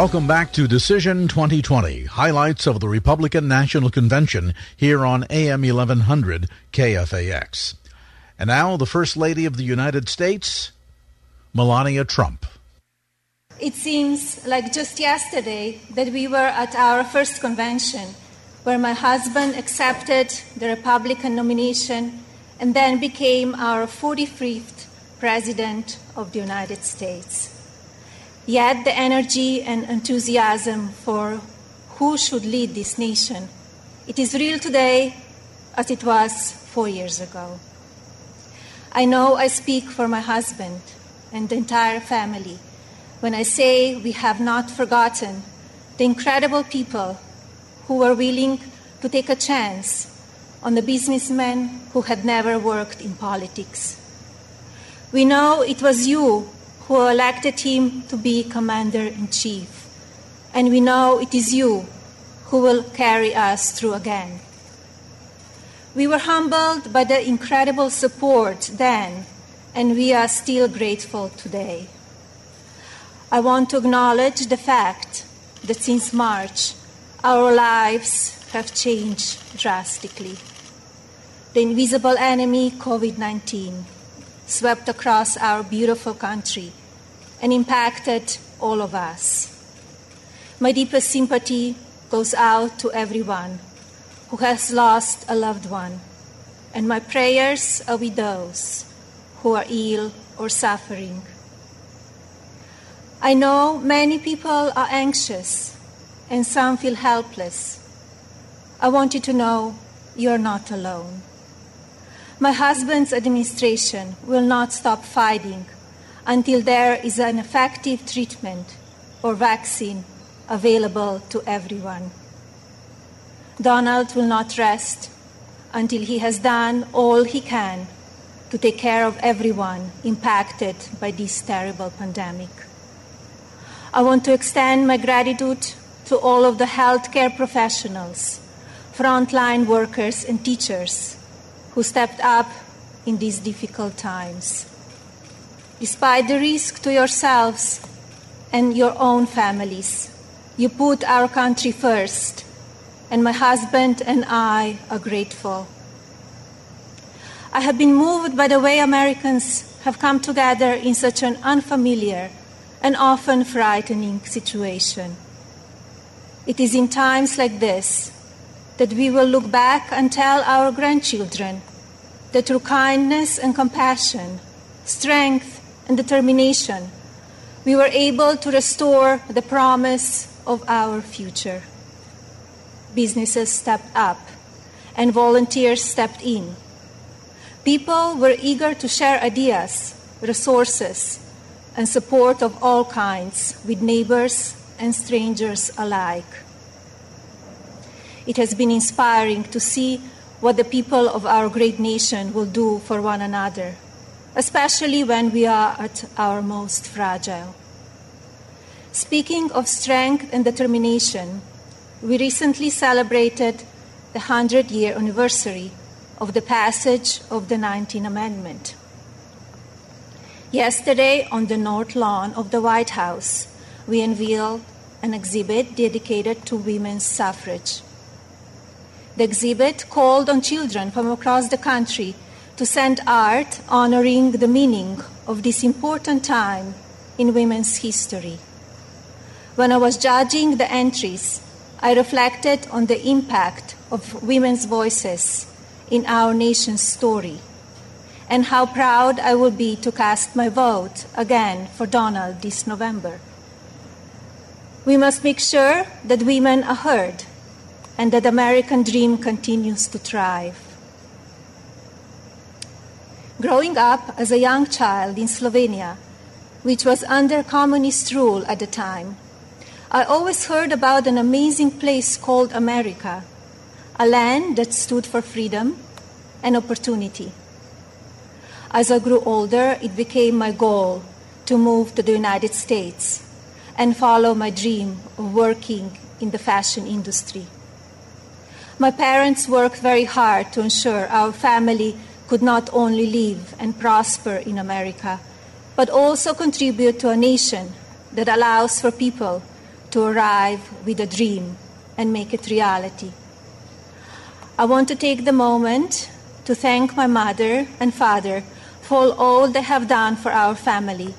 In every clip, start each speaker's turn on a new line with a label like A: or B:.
A: Welcome back to Decision 2020, highlights of the Republican National Convention here on AM 1100 KFAX. And now, the First Lady of the United States, Melania Trump.
B: It seems like just yesterday that we were at our first convention where my husband accepted the Republican nomination and then became our 43rd President of the United States. Yet the energy and enthusiasm for who should lead this nation, it is real today as it was four years ago. I know I speak for my husband and the entire family when I say we have not forgotten the incredible people who were willing to take a chance on the businessmen who had never worked in politics. We know it was you who elected him to be commander in chief. And we know it is you who will carry us through again. We were humbled by the incredible support then, and we are still grateful today. I want to acknowledge the fact that since March, our lives have changed drastically. The invisible enemy, COVID 19, swept across our beautiful country and impacted all of us. My deepest sympathy goes out to everyone who has lost a loved one, and my prayers are with those who are ill or suffering. I know many people are anxious and some feel helpless. I want you to know you're not alone. My husband's administration will not stop fighting until there is an effective treatment or vaccine available to everyone. Donald will not rest until he has done all he can to take care of everyone impacted by this terrible pandemic. I want to extend my gratitude to all of the healthcare professionals, frontline workers, and teachers who stepped up in these difficult times despite the risk to yourselves and your own families. You put our country first, and my husband and I are grateful. I have been moved by the way Americans have come together in such an unfamiliar and often frightening situation. It is in times like this that we will look back and tell our grandchildren that through kindness and compassion, strength and determination, we were able to restore the promise of our future. Businesses stepped up and volunteers stepped in. People were eager to share ideas, resources, and support of all kinds with neighbors and strangers alike. It has been inspiring to see what the people of our great nation will do for one another especially when we are at our most fragile. Speaking of strength and determination, we recently celebrated the 100 year anniversary of the passage of the 19th Amendment. Yesterday, on the North Lawn of the White House, we unveiled an exhibit dedicated to women's suffrage. The exhibit called on children from across the country to send art honoring the meaning of this important time in women's history. When I was judging the entries, I reflected on the impact of women's voices in our nation's story and how proud I will be to cast my vote again for Donald this November. We must make sure that women are heard and that the American dream continues to thrive. Growing up as a young child in Slovenia, which was under communist rule at the time, I always heard about an amazing place called America, a land that stood for freedom and opportunity. As I grew older, it became my goal to move to the United States and follow my dream of working in the fashion industry. My parents worked very hard to ensure our family could not only live and prosper in America, but also contribute to a nation that allows for people to arrive with a dream and make it reality. I want to take the moment to thank my mother and father for all they have done for our family.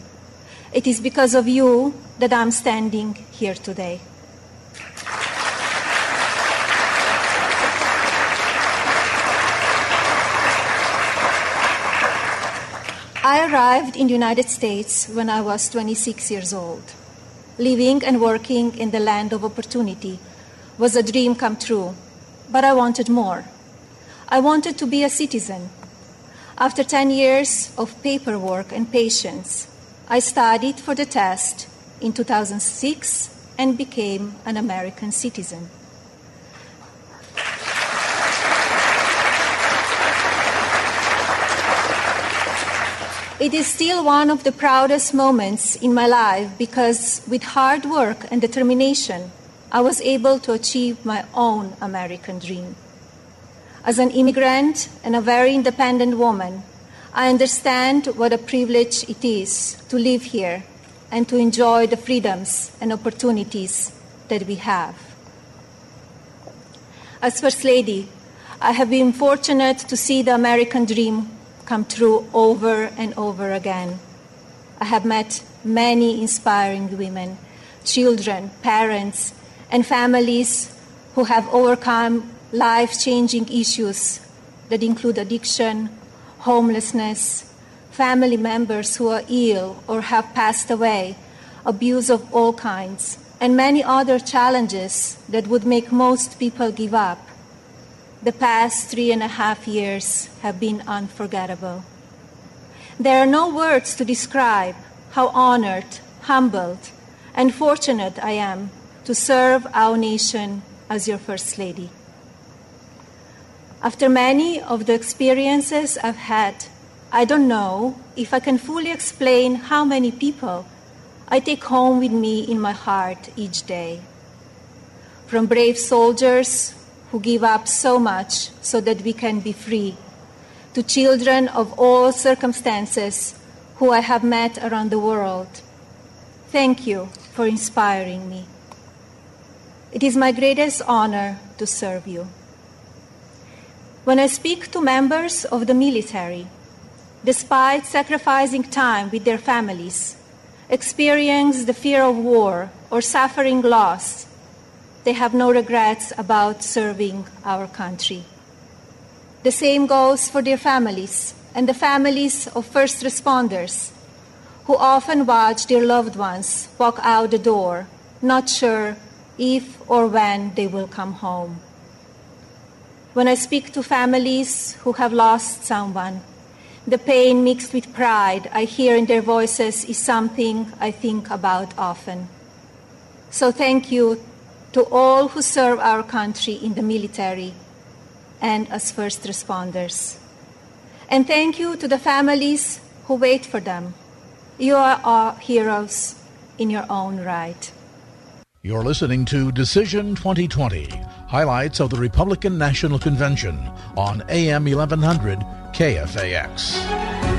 B: It is because of you that I'm standing here today. I arrived in the United States when I was 26 years old. Living and working in the land of opportunity was a dream come true, but I wanted more. I wanted to be a citizen. After 10 years of paperwork and patience, I studied for the test in 2006 and became an American citizen. It is still one of the proudest moments in my life because, with hard work and determination, I was able to achieve my own American dream. As an immigrant and a very independent woman, I understand what a privilege it is to live here and to enjoy the freedoms and opportunities that we have. As First Lady, I have been fortunate to see the American dream come true over and over again. I have met many inspiring women, children, parents, and families who have overcome life changing issues that include addiction, homelessness, family members who are ill or have passed away, abuse of all kinds, and many other challenges that would make most people give up. The past three and a half years have been unforgettable. There are no words to describe how honored, humbled, and fortunate I am to serve our nation as your First Lady. After many of the experiences I've had, I don't know if I can fully explain how many people I take home with me in my heart each day. From brave soldiers who give up so much so that we can be free, to children of all circumstances who I have met around the world. Thank you for inspiring me. It is my greatest honor to serve you. When I speak to members of the military, despite sacrificing time with their families, experience the fear of war or suffering loss, they have no regrets about serving our country. The same goes for their families and the families of first responders who often watch their loved ones walk out the door, not sure if or when they will come home. When I speak to families who have lost someone, the pain mixed with pride I hear in their voices is something I think about often. So thank you to all who serve our country in the military and as first responders. And thank you to the families who wait for them. You are our heroes in your own right.
A: You're listening to Decision 2020, highlights of the Republican National Convention on AM 1100 KFAX.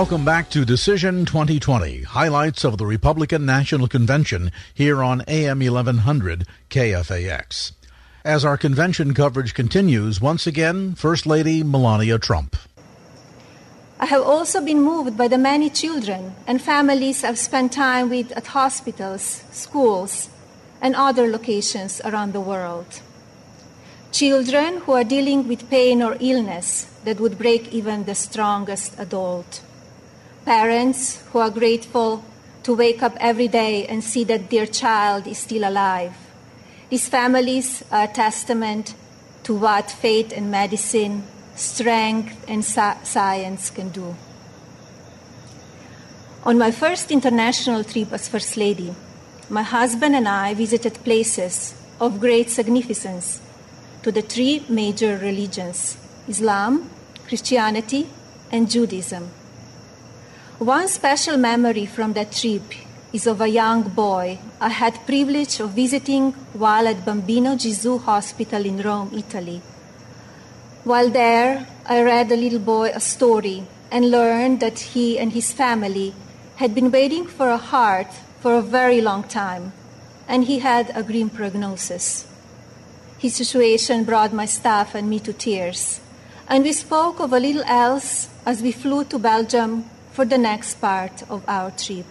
A: Welcome back to Decision 2020, highlights of the Republican National Convention here on AM 1100 KFAX. As our convention coverage continues, once again, First Lady Melania Trump.
B: I have also been moved by the many children and families I've spent time with at hospitals, schools, and other locations around the world. Children who are dealing with pain or illness that would break even the strongest adult parents who are grateful to wake up every day and see that their child is still alive. These families are a testament to what faith and medicine, strength and science can do. On my first international trip as First Lady, my husband and I visited places of great significance to the three major religions Islam, Christianity, and Judaism. One special memory from that trip is of a young boy I had privilege of visiting while at Bambino Gesù Hospital in Rome, Italy. While there, I read the little boy a story and learned that he and his family had been waiting for a heart for a very long time, and he had a grim prognosis. His situation brought my staff and me to tears, and we spoke of a little else as we flew to Belgium for the next part of our trip.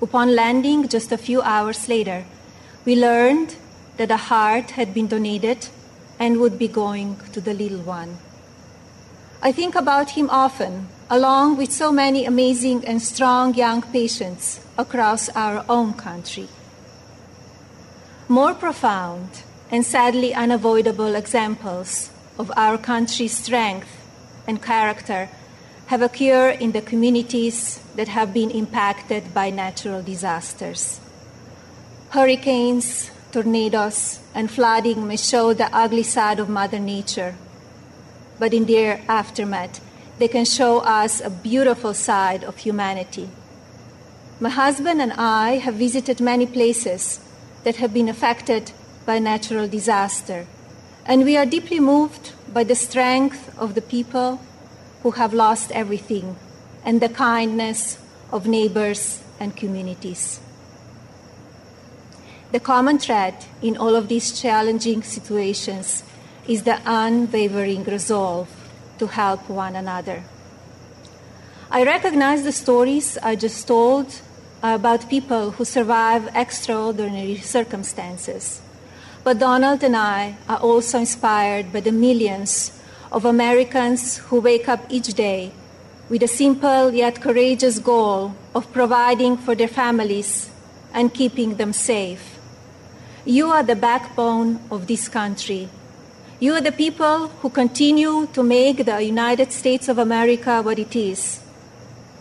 B: Upon landing just a few hours later, we learned that a heart had been donated and would be going to the little one. I think about him often, along with so many amazing and strong young patients across our own country. More profound and sadly unavoidable examples of our country's strength and character have occurred in the communities that have been impacted by natural disasters. Hurricanes, tornadoes, and flooding may show the ugly side of Mother Nature, but in their aftermath, they can show us a beautiful side of humanity. My husband and I have visited many places that have been affected by natural disaster, and we are deeply moved by the strength of the people who have lost everything, and the kindness of neighbors and communities. The common thread in all of these challenging situations is the unwavering resolve to help one another. I recognize the stories I just told about people who survive extraordinary circumstances. But Donald and I are also inspired by the millions of Americans who wake up each day with a simple yet courageous goal of providing for their families and keeping them safe. You are the backbone of this country. You are the people who continue to make the United States of America what it is,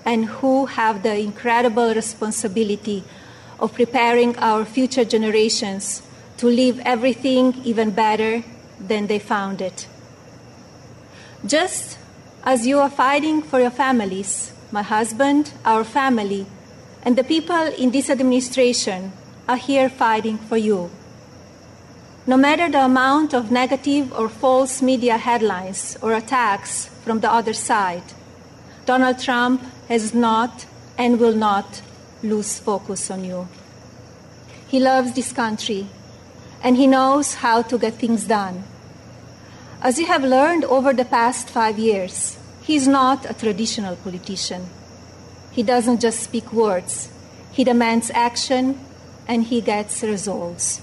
B: and who have the incredible responsibility of preparing our future generations to leave everything even better than they found it. Just as you are fighting for your families, my husband, our family, and the people in this administration are here fighting for you. No matter the amount of negative or false media headlines or attacks from the other side, Donald Trump has not and will not lose focus on you. He loves this country and he knows how to get things done. As you have learned over the past five years, he is not a traditional politician. He doesn't just speak words, he demands action and he gets results.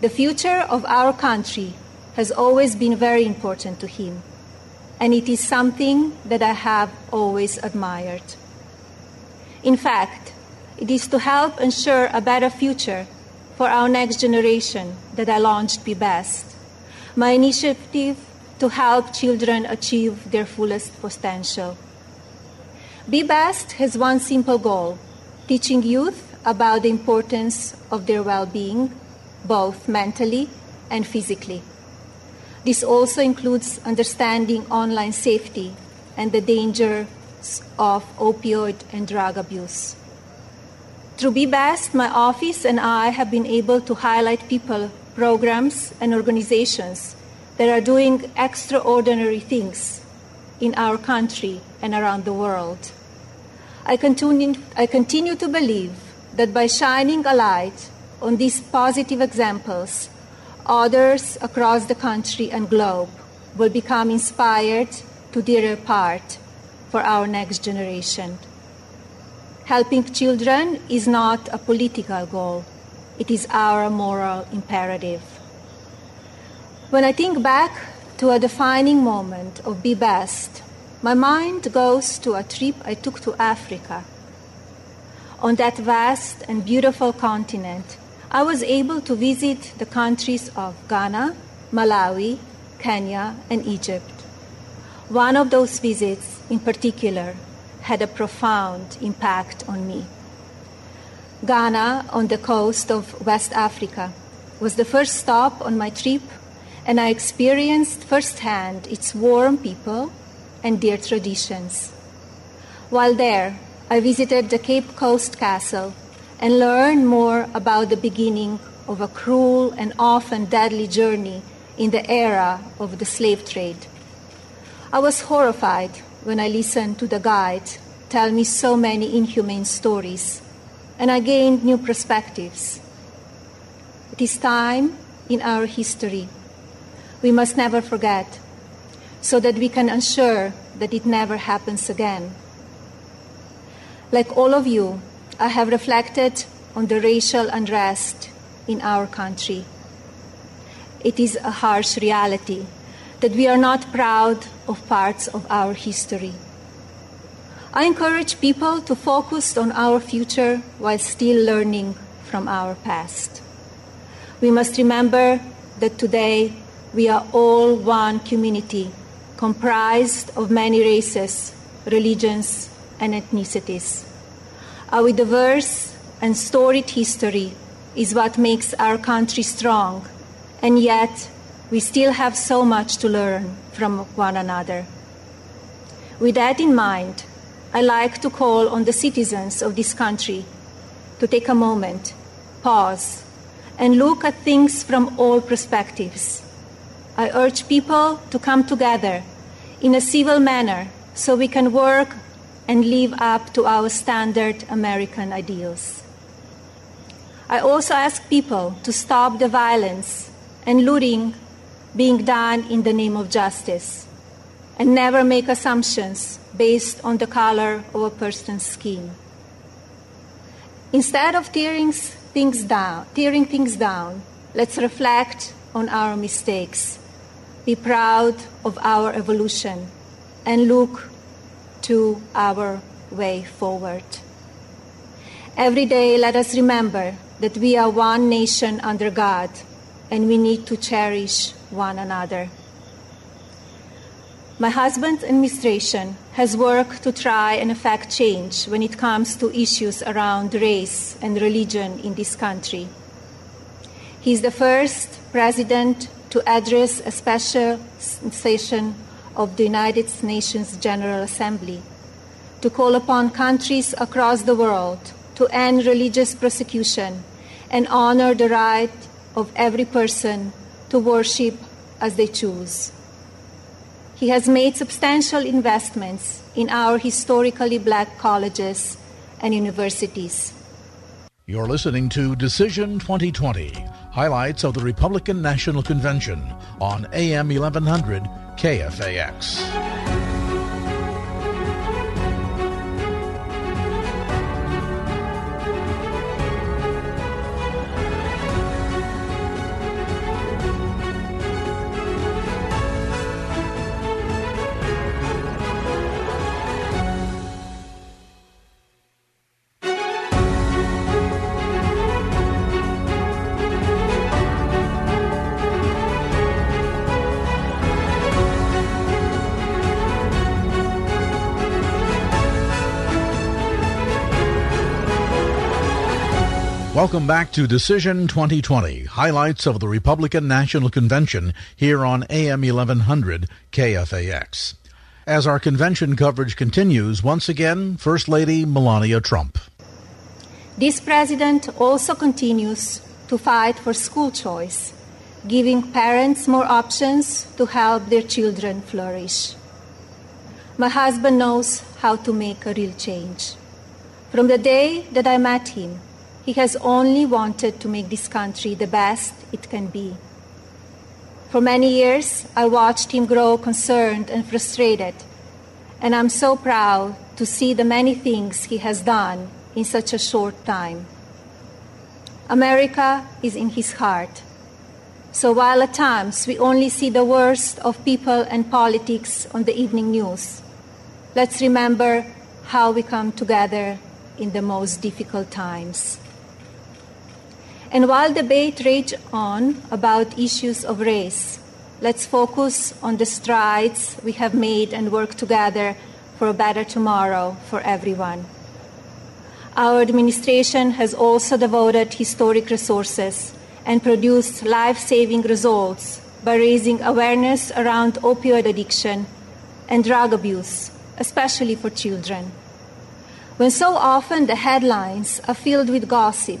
B: The future of our country has always been very important to him, and it is something that I have always admired. In fact, it is to help ensure a better future for our next generation that I launched Be Best my initiative to help children achieve their fullest potential. Be Best has one simple goal teaching youth about the importance of their well being, both mentally and physically. This also includes understanding online safety and the dangers of opioid and drug abuse. Through Be Best, my office and I have been able to highlight people programs, and organizations that are doing extraordinary things in our country and around the world. I continue, I continue to believe that by shining a light on these positive examples, others across the country and globe will become inspired to do their part for our next generation. Helping children is not a political goal, it is our moral imperative. When I think back to a defining moment of Be Best, my mind goes to a trip I took to Africa. On that vast and beautiful continent, I was able to visit the countries of Ghana, Malawi, Kenya, and Egypt. One of those visits, in particular, had a profound impact on me. Ghana, on the coast of West Africa, was the first stop on my trip and I experienced firsthand its warm people and their traditions. While there, I visited the Cape Coast Castle and learned more about the beginning of a cruel and often deadly journey in the era of the slave trade. I was horrified when I listened to the guide tell me so many inhumane stories, and I gained new perspectives. It is time in our history we must never forget, so that we can ensure that it never happens again. Like all of you, I have reflected on the racial unrest in our country. It is a harsh reality that we are not proud of parts of our history. I encourage people to focus on our future while still learning from our past. We must remember that today we are all one community comprised of many races, religions, and ethnicities. Our diverse and storied history is what makes our country strong, and yet we still have so much to learn from one another. With that in mind, I like to call on the citizens of this country to take a moment, pause, and look at things from all perspectives I urge people to come together in a civil manner so we can work and live up to our standard American ideals. I also ask people to stop the violence and looting being done in the name of justice and never make assumptions based on the color of a person's skin. Instead of tearing things down, tearing things down, let's reflect on our mistakes be proud of our evolution and look to our way forward. Every day, let us remember that we are one nation under God and we need to cherish one another. My husband's administration has worked to try and effect change when it comes to issues around race and religion in this country. He is the first president to address a special session of the United Nations General Assembly to call upon countries across the world to end religious persecution and honor the right of every person to worship as they choose. He has made substantial investments in our historically black colleges and universities.
A: You're listening to Decision 2020 highlights of the Republican National Convention on AM 1100 KFAX. Welcome back to Decision 2020, highlights of the Republican National Convention here on AM 1100 KFAX. As our convention coverage continues, once again, First Lady Melania Trump.
B: This president also continues to fight for school choice, giving parents more options to help their children flourish. my husband knows how to make a real change. From the day that I met him, he has only wanted to make this country the best it can be. For many years, I watched him grow concerned and frustrated, and I'm so proud to see the many things he has done in such a short time. America is in his heart. So while at times we only see the worst of people and politics on the evening news, let's remember how we come together in the most difficult times. And while debate rages on about issues of race, let's focus on the strides we have made and work together for a better tomorrow for everyone. Our administration has also devoted historic resources and produced life saving results by raising awareness around opioid addiction and drug abuse, especially for children. When so often the headlines are filled with gossip,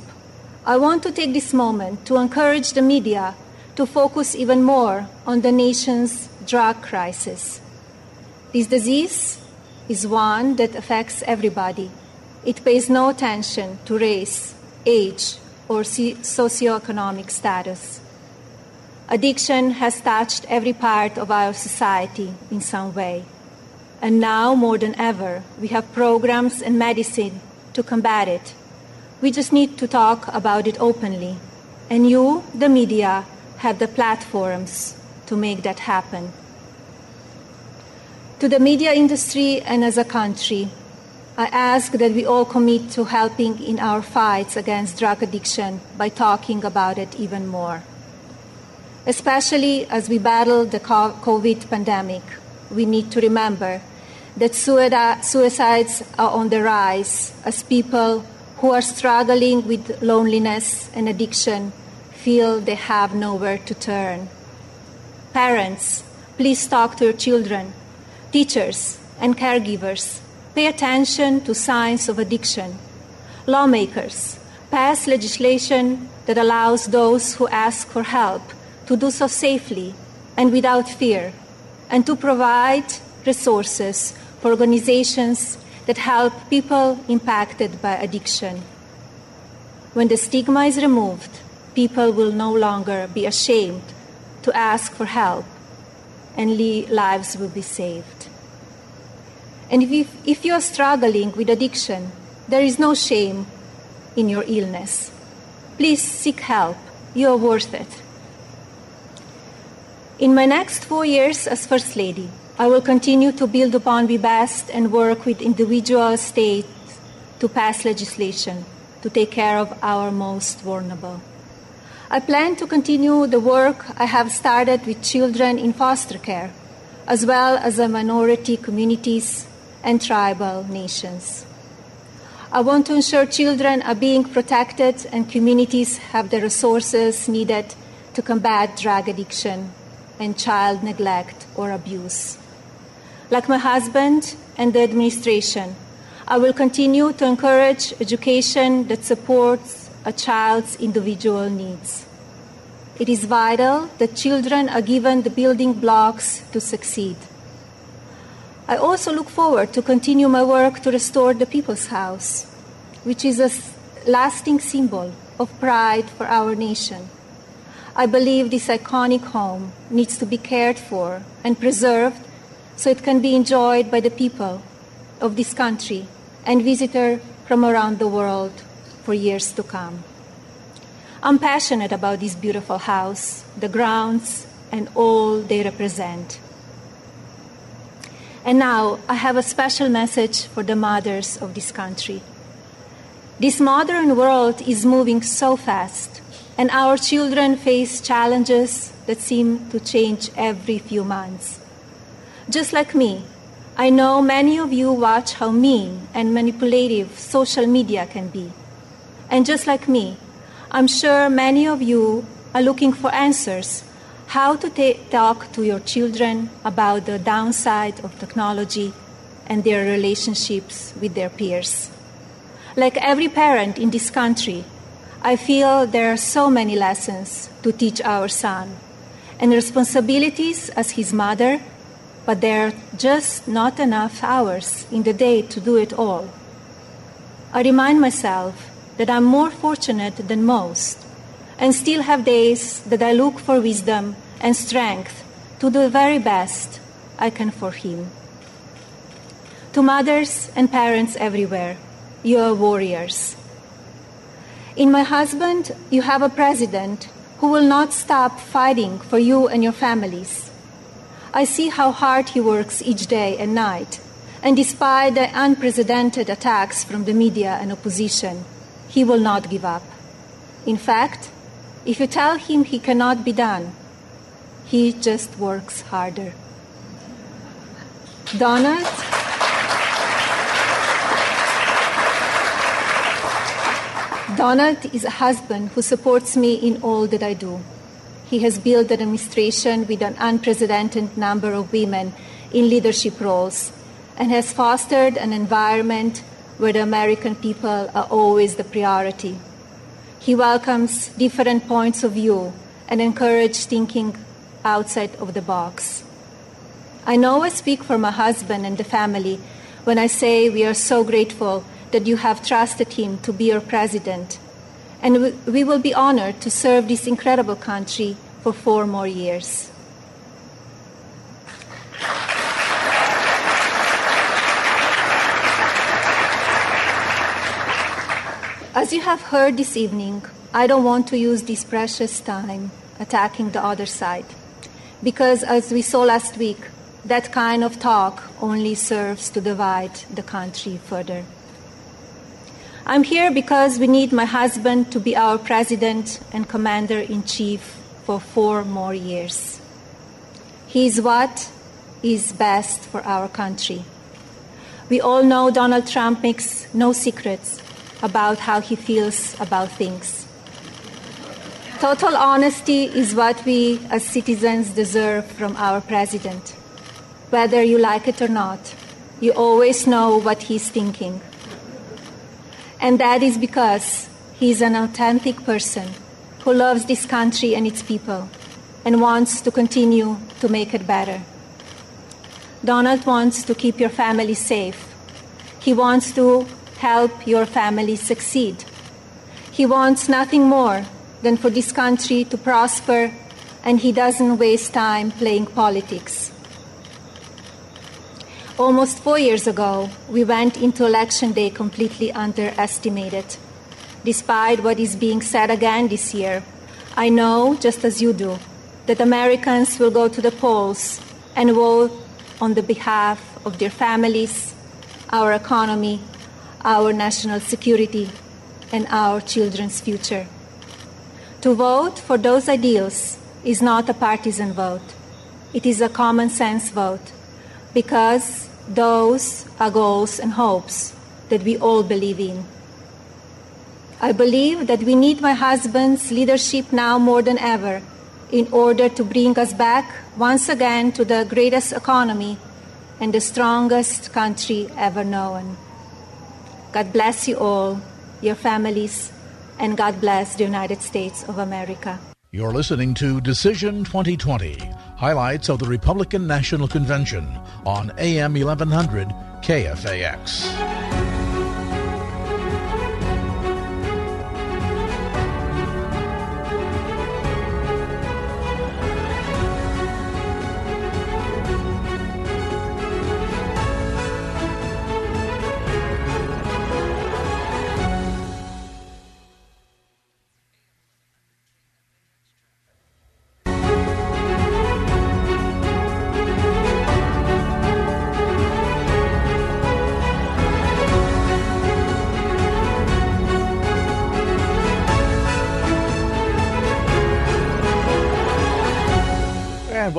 B: I want to take this moment to encourage the media to focus even more on the nation's drug crisis. This disease is one that affects everybody it pays no attention to race, age, or socioeconomic status. Addiction has touched every part of our society in some way. And now, more than ever, we have programs and medicine to combat it. We just need to talk about it openly. And you, the media, have the platforms to make that happen. To the media industry and as a country, I ask that we all commit to helping in our fights against drug addiction by talking about it even more. Especially as we battle the COVID pandemic, we need to remember that suicides are on the rise as people who are struggling with loneliness and addiction feel they have nowhere to turn. Parents, please talk to your children, teachers, and caregivers Pay attention to signs of addiction. Lawmakers pass legislation that allows those who ask for help to do so safely and without fear, and to provide resources for organizations that help people impacted by addiction. When the stigma is removed, people will no longer be ashamed to ask for help, and lives will be saved. And if, if you are struggling with addiction, there is no shame in your illness. Please seek help. You are worth it. In my next four years as First Lady, I will continue to build upon Be Best and work with individual states to pass legislation to take care of our most vulnerable. I plan to continue the work I have started with children in foster care, as well as the minority communities and tribal nations. I want to ensure children are being protected and communities have the resources needed to combat drug addiction and child neglect or abuse. Like my husband and the administration, I will continue to encourage education that supports a child's individual needs. It is vital that children are given the building blocks to succeed. I also look forward to continue my work to restore the People's House, which is a lasting symbol of pride for our nation. I believe this iconic home needs to be cared for and preserved so it can be enjoyed by the people of this country and visitors from around the world for years to come. I'm passionate about this beautiful house, the grounds, and all they represent. And now I have a special message for the mothers of this country. This modern world is moving so fast, and our children face challenges that seem to change every few months. Just like me, I know many of you watch how mean and manipulative social media can be. And just like me, I'm sure many of you are looking for answers how to ta- talk to your children about the downside of technology and their relationships with their peers. Like every parent in this country, I feel there are so many lessons to teach our son and responsibilities as his mother, but there are just not enough hours in the day to do it all. I remind myself that I'm more fortunate than most and still have days that I look for wisdom and strength to do the very best I can for him. To mothers and parents everywhere, you are warriors. In my husband, you have a president who will not stop fighting for you and your families. I see how hard he works each day and night, and despite the unprecedented attacks from the media and opposition, he will not give up. In fact, if you tell him he cannot be done, he just works harder. Donald? Donald is a husband who supports me in all that I do. He has built an administration with an unprecedented number of women in leadership roles and has fostered an environment where the American people are always the priority. He welcomes different points of view and encourages thinking outside of the box. I know I speak for my husband and the family when I say we are so grateful that you have trusted him to be your president. And we will be honored to serve this incredible country for four more years. As you have heard this evening, I don't want to use this precious time attacking the other side. Because as we saw last week, that kind of talk only serves to divide the country further. I'm here because we need my husband to be our president and commander in chief for four more years. He is what is best for our country. We all know Donald Trump makes no secrets about how he feels about things. Total honesty is what we as citizens deserve from our president. Whether you like it or not, you always know what he's thinking and that is because he is an authentic person who loves this country and its people and wants to continue to make it better. Donald wants to keep your family safe. He wants to help your family succeed. He wants nothing more than for this country to prosper, and he doesn't waste time playing politics. Almost four years ago, we went into Election Day completely underestimated. Despite what is being said again this year, I know, just as you do, that Americans will go to the polls and vote on the behalf of their families, our economy, our national security, and our children's future. To vote for those ideals is not a partisan vote, it is a common sense vote because those are goals and hopes that we all believe in. I believe that we need my husband's leadership now more than ever in order to bring us back once again to the greatest economy and the strongest country ever known. God bless you all, your families, and God bless the United States of America.
A: You're listening to Decision 2020, highlights of the Republican National Convention on AM 1100 KFAX.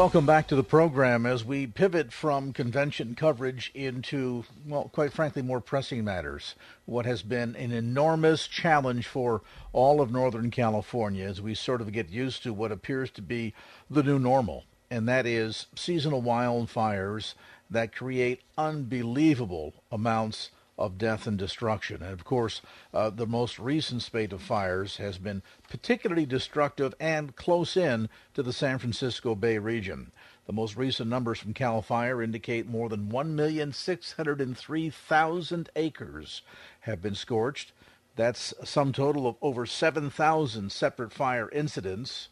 A: Welcome back to the program as we pivot from convention coverage into, well, quite frankly, more pressing matters. What has been an enormous challenge for all of Northern California as we sort of get used to what appears to be the new normal, and that is seasonal wildfires that create unbelievable amounts of death and destruction. And of course, uh, the most recent spate of fires has been particularly destructive and close in to the San Francisco Bay region. The most recent numbers from CAL FIRE indicate more than 1,603,000 acres have been scorched. That's a sum total of over 7,000 separate fire incidents,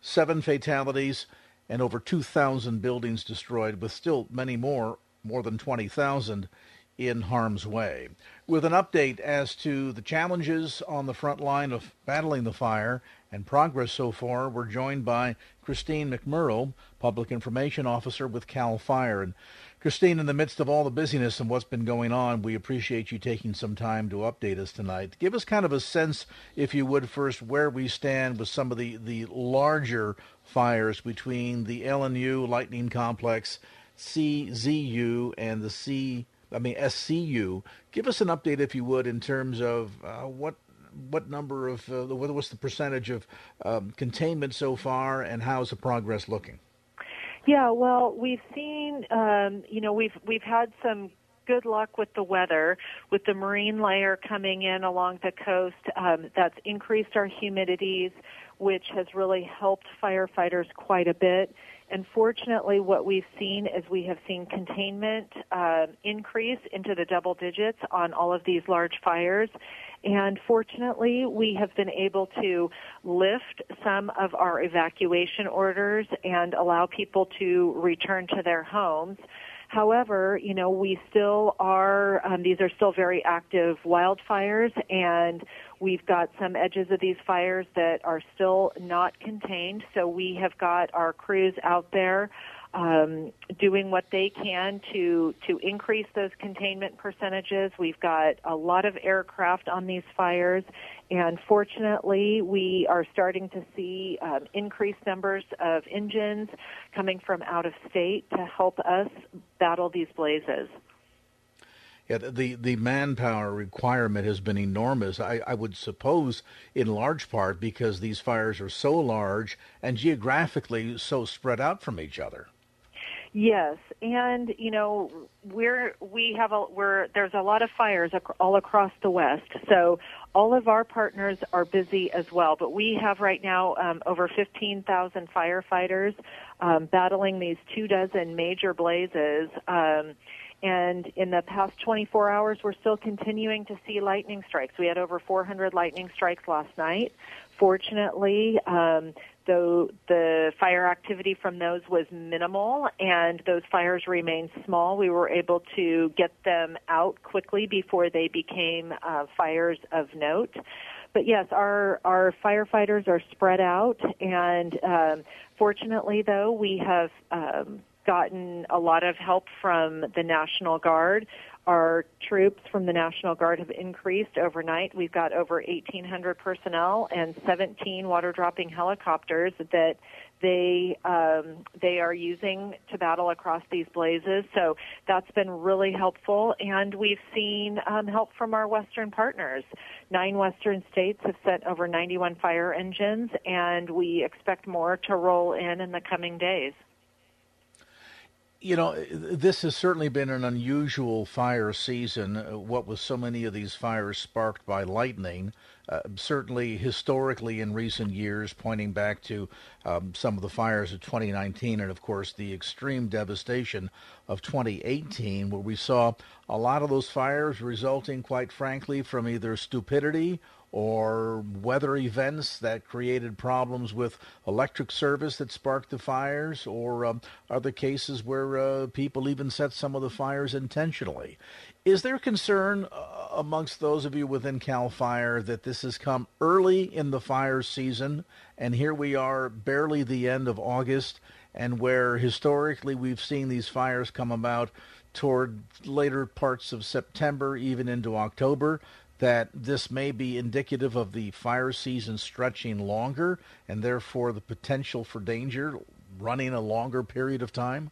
A: seven fatalities, and over 2,000 buildings destroyed, with still many more, more than 20,000, in harm's way. With an update as to the challenges on the front line of battling the fire and progress so far, we're joined by Christine McMorrow, Public Information Officer with CAL FIRE. And Christine, in the midst of all the busyness and what's been going on, we appreciate you taking some time to update us tonight. Give us kind of a sense, if you would, first, where we stand with some of the, the larger fires between the LNU Lightning Complex, CZU, and the C I mean SCU. Give us an update, if you would, in terms of uh, what what number of uh, what's the percentage of um, containment so far, and how's the progress looking?
C: Yeah, well, we've seen, um, you know, we've we've had some good luck with the weather, with the marine layer coming in along the coast. Um, that's increased our humidities, which has really helped firefighters quite a bit. And fortunately, what we've seen is we have seen containment uh, increase into the double digits on all of these large fires. And fortunately, we have been able to lift some of our evacuation orders and allow people to return to their homes. However, you know, we still are, um, these are still very active wildfires and we've got some edges of these fires that are still not contained. So we have got our crews out there um, doing what they can to to increase those containment percentages. We've got a lot of aircraft on these fires, and fortunately, we are starting to see um, increased numbers of engines coming from out of state to help us battle these blazes.
A: Yeah, the the manpower requirement has been enormous. I, I would suppose, in large part, because these fires are so large and geographically so spread out from each other.
C: Yes, and you know we're we have a we're there's a lot of fires ac- all across the West, so all of our partners are busy as well. But we have right now um, over 15,000 firefighters um, battling these two dozen major blazes. Um, and in the past 24 hours, we're still continuing to see lightning strikes. We had over 400 lightning strikes last night. Fortunately, um, though the fire activity from those was minimal and those fires remained small, we were able to get them out quickly before they became uh, fires of note. But yes, our our firefighters are spread out, and um, fortunately, though, we have um, gotten a lot of help from the National Guard. Our troops from the National Guard have increased overnight. We've got over 1,800 personnel and 17 water dropping helicopters that they um, they are using to battle across these blazes. So that's been really helpful, and we've seen um, help from our Western partners. Nine Western states have sent over 91 fire engines, and we expect more to roll in in the coming days
A: you know, this has certainly been an unusual fire season. Uh, what with so many of these fires sparked by lightning, uh, certainly historically in recent years, pointing back to um, some of the fires of 2019 and, of course, the extreme devastation of 2018, where we saw a lot of those fires resulting, quite frankly, from either stupidity or weather events that created problems with electric service that sparked the fires, or um, other cases where uh, people even set some of the fires intentionally. Is there concern uh, amongst those of you within CAL FIRE that this has come early in the fire season, and here we are, barely the end of August, and where historically we've seen these fires come about toward later parts of September, even into October? That this may be indicative of the fire season stretching longer and therefore the potential for danger running a longer period of time?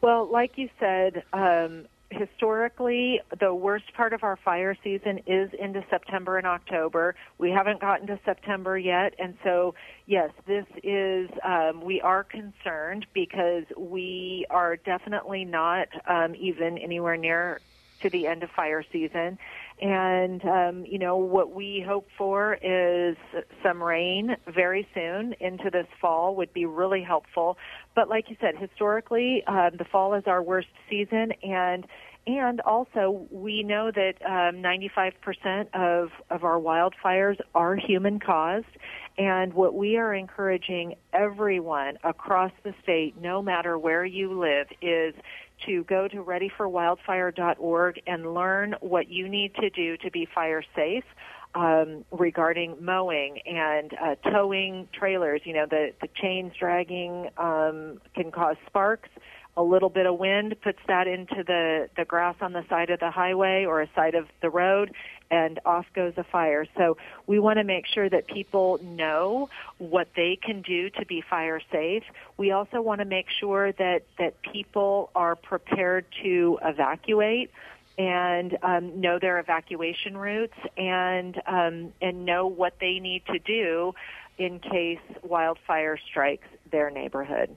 C: Well, like you said, um, historically, the worst part of our fire season is into September and October. We haven't gotten to September yet, and so yes, this is. Um, we are concerned because we are definitely not um, even anywhere near to the end of fire season. And, um, you know, what we hope for is some rain very soon into this fall would be really helpful. But like you said, historically, um, the fall is our worst season and and also, we know that um, 95% of, of our wildfires are human caused. And what we are encouraging everyone across the state, no matter where you live, is to go to readyforwildfire.org and learn what you need to do to be fire safe. Um, regarding mowing and uh, towing trailers, you know, the, the chains dragging um, can cause sparks a little bit of wind puts that into the the grass on the side of the highway or a side of the road and off goes a fire so we want to make sure that people know what they can do to be fire safe we also want to make sure that that people are prepared to evacuate and um, know their evacuation routes and um, and know what they need to do in case wildfire strikes their neighborhood.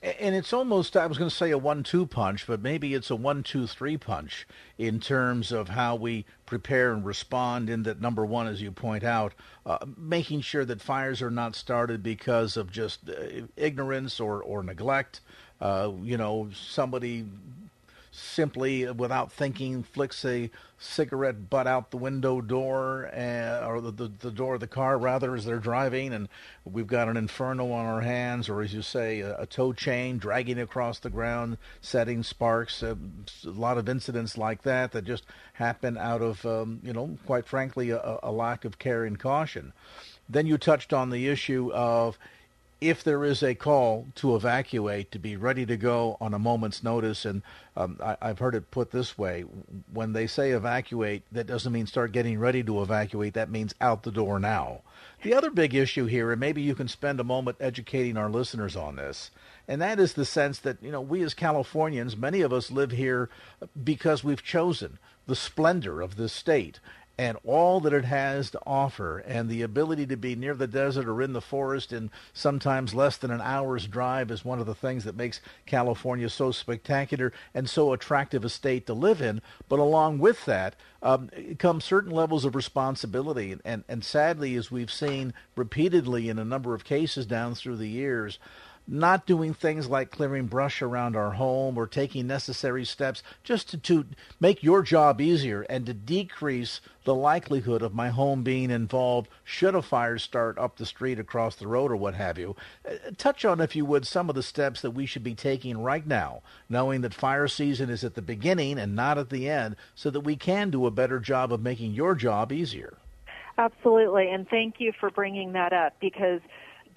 A: And it's almost, I was going to say a one two punch, but maybe it's a one two three punch in terms of how we prepare and respond. In that, number one, as you point out, uh, making sure that fires are not started because of just uh, ignorance or, or neglect. Uh, you know, somebody simply, without thinking, flicks a cigarette butt out the window door, uh, or the, the, the, door of the car, rather, as they're driving, and we've got an inferno on our hands, or as you say, a, a tow chain dragging across the ground, setting sparks. Uh, a lot of incidents like that that just happen out of, um, you know, quite frankly, a, a lack of care and caution. Then you touched on the issue of if there is a call to evacuate, to be ready to go on a moment's notice. And um, I, have heard it put this way when they say evacuate, that doesn't mean start getting ready to evacuate. That means out the door now. The other big issue here, and maybe you can spend a moment educating our listeners on this, and that is the sense that, you know, we as Californians, many of us live here because we've chosen the splendor of this state and all that it has to offer and the ability to be near the desert or in the forest in sometimes less than an hour's drive is one of the things that makes California so spectacular and so attractive a state to live in. But along with that um, come certain levels of responsibility. And, and, and sadly, as we've seen repeatedly in a number of cases down through the years, not doing things like clearing brush around our home or taking necessary steps just to, to make your job easier and to decrease the likelihood of my home being involved should a fire start up the street across the road or what have you. Uh, touch on, if you would, some of the steps that we should be taking right now, knowing that fire season is at the beginning and not at the end, so that we can do a better job of making your job easier.
C: Absolutely, and thank you for bringing that up because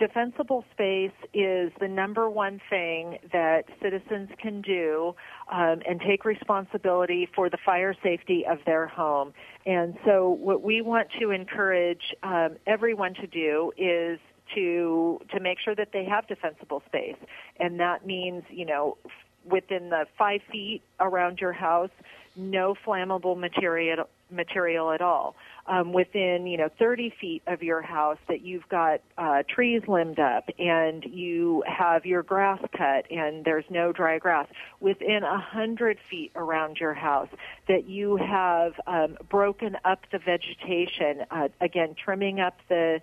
C: defensible space is the number one thing that citizens can do um, and take responsibility for the fire safety of their home. And so, what we want to encourage um, everyone to do is to to make sure that they have defensible space, and that means you know within the five feet around your house, no flammable material material at all. Um, within you know 30 feet of your house that you've got uh, trees limbed up and you have your grass cut and there's no dry grass. Within a hundred feet around your house that you have um, broken up the vegetation uh, again trimming up the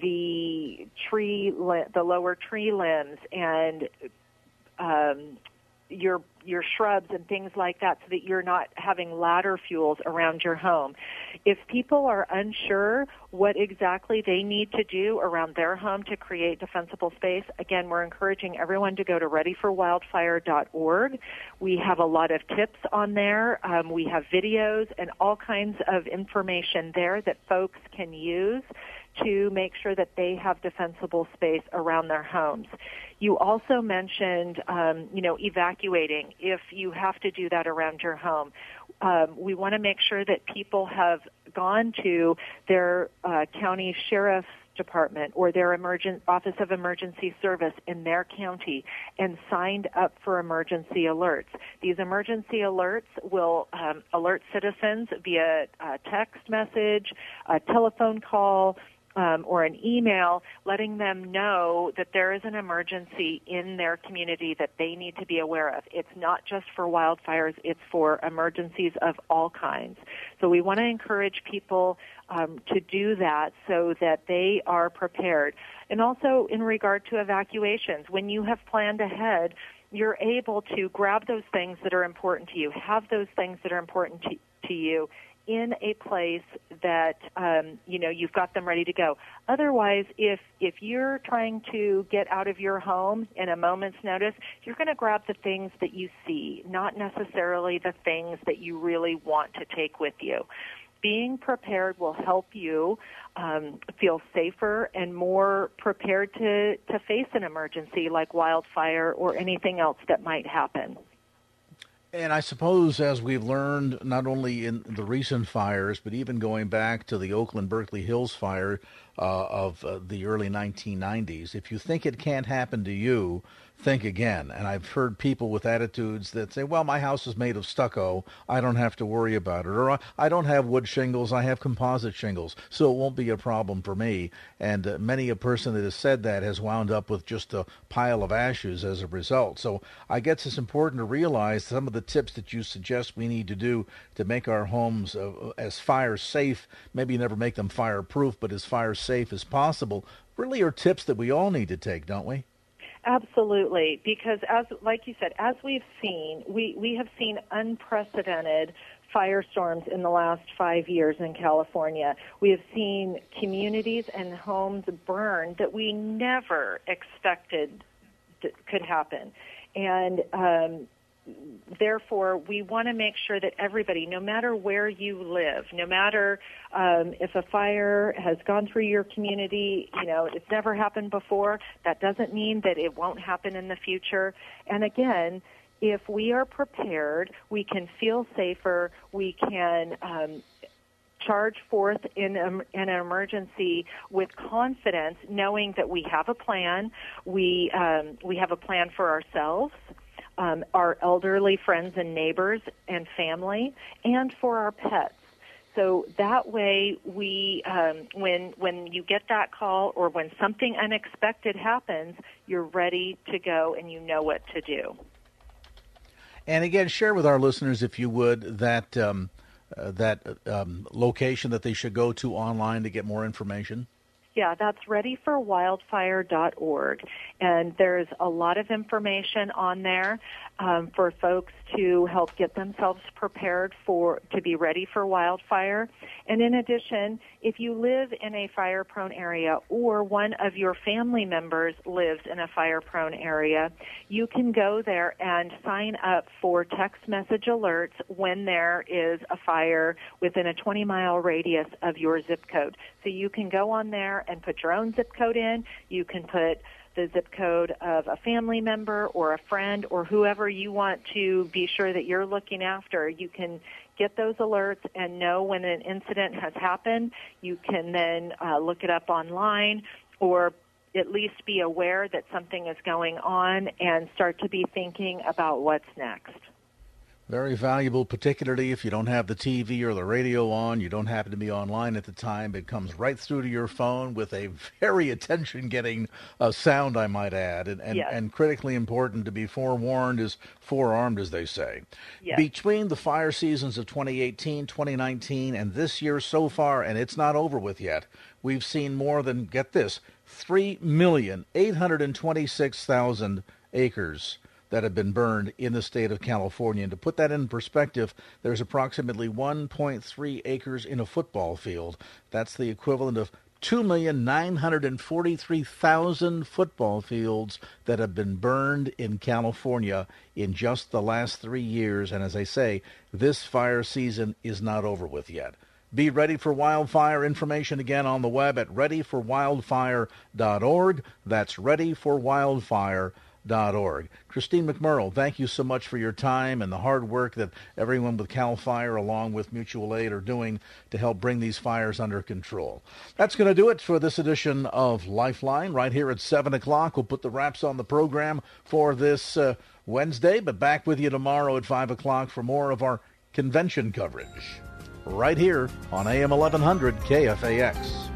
C: the tree the lower tree limbs and um, your your shrubs and things like that so that you're not having ladder fuels around your home. If people are unsure what exactly they need to do around their home to create defensible space, again, we're encouraging everyone to go to readyforwildfire.org. We have a lot of tips on there. Um, we have videos and all kinds of information there that folks can use to make sure that they have defensible space around their homes. You also mentioned, um, you know, evacuating if you have to do that around your home. Um, we want to make sure that people have gone to their uh, county sheriff's department or their emergent office of emergency service in their county and signed up for emergency alerts. These emergency alerts will um, alert citizens via a text message, a telephone call, um, or an email letting them know that there is an emergency in their community that they need to be aware of. It's not just for wildfires, it's for emergencies of all kinds. So we want to encourage people um, to do that so that they are prepared. And also in regard to evacuations, when you have planned ahead, you're able to grab those things that are important to you, have those things that are important to, to you in a place that um, you know you've got them ready to go. Otherwise, if if you're trying to get out of your home in a moment's notice, you're going to grab the things that you see, not necessarily the things that you really want to take with you. Being prepared will help you um, feel safer and more prepared to, to face an emergency like wildfire or anything else that might happen.
A: And I suppose, as we've learned, not only in the recent fires, but even going back to the Oakland Berkeley Hills fire uh, of uh, the early 1990s, if you think it can't happen to you, think again. And I've heard people with attitudes that say, well, my house is made of stucco. I don't have to worry about it. Or I don't have wood shingles. I have composite shingles. So it won't be a problem for me. And uh, many a person that has said that has wound up with just a pile of ashes as a result. So I guess it's important to realize some of the tips that you suggest we need to do to make our homes uh, as fire safe, maybe never make them fireproof, but as fire safe as possible, really are tips that we all need to take, don't we?
C: Absolutely, because as like you said, as we've seen, we we have seen unprecedented firestorms in the last five years in California. We have seen communities and homes burn that we never expected could happen, and um, therefore, we want to make sure that everybody, no matter where you live, no matter um, if a fire has gone through your community, you know, it's never happened before, that doesn't mean that it won't happen in the future. And again, if we are prepared, we can feel safer, we can um, charge forth in, a, in, an emergency with confidence, knowing that we have a plan, we um, we have a plan for ourselves, um, our elderly friends and neighbors and family, and for our pets. So that way, we um, when when you get that call or when something unexpected happens, you're ready to go and you know what to do.
A: And again, share with our listeners, if you would, that um, uh, that um, location that they should go to online to get more information.
C: Yeah, that's readyforwildfire.org. And there's a lot of information on there um, for folks to help get themselves prepared for to be ready for wildfire. And in addition, if you live in a fire prone area or one of your family members lives in a fire prone area, you can go there and sign up for text message alerts when there is a fire within a 20 mile radius of your zip code. So you can go on there and put your own zip code in. You can put the zip code of a family member or a friend or whoever you want to be sure that you're looking after. You can get those alerts and know when an incident has happened. You can then uh, look it up online or at least be aware that something is going on and start to be thinking about what's next.
A: Very valuable, particularly if you don't have the TV or the radio on, you don't happen to be online at the time. It comes right through to your phone with a very attention getting uh, sound, I might add, and, and,
C: yes.
A: and critically important to be forewarned is forearmed, as they say.
C: Yes.
A: Between the fire seasons of 2018, 2019, and this year so far, and it's not over with yet, we've seen more than, get this, 3,826,000 acres that have been burned in the state of California. And to put that in perspective, there's approximately 1.3 acres in a football field. That's the equivalent of 2,943,000 football fields that have been burned in California in just the last three years. And as I say, this fire season is not over with yet. Be ready for wildfire information again on the web at readyforwildfire.org. That's readyforwildfire.org org. Christine McMurrill, thank you so much for your time and the hard work that everyone with CAL FIRE along with Mutual Aid are doing to help bring these fires under control. That's going to do it for this edition of Lifeline. Right here at 7 o'clock, we'll put the wraps on the program for this uh, Wednesday, but back with you tomorrow at 5 o'clock for more of our convention coverage. Right here on AM 1100 KFAX.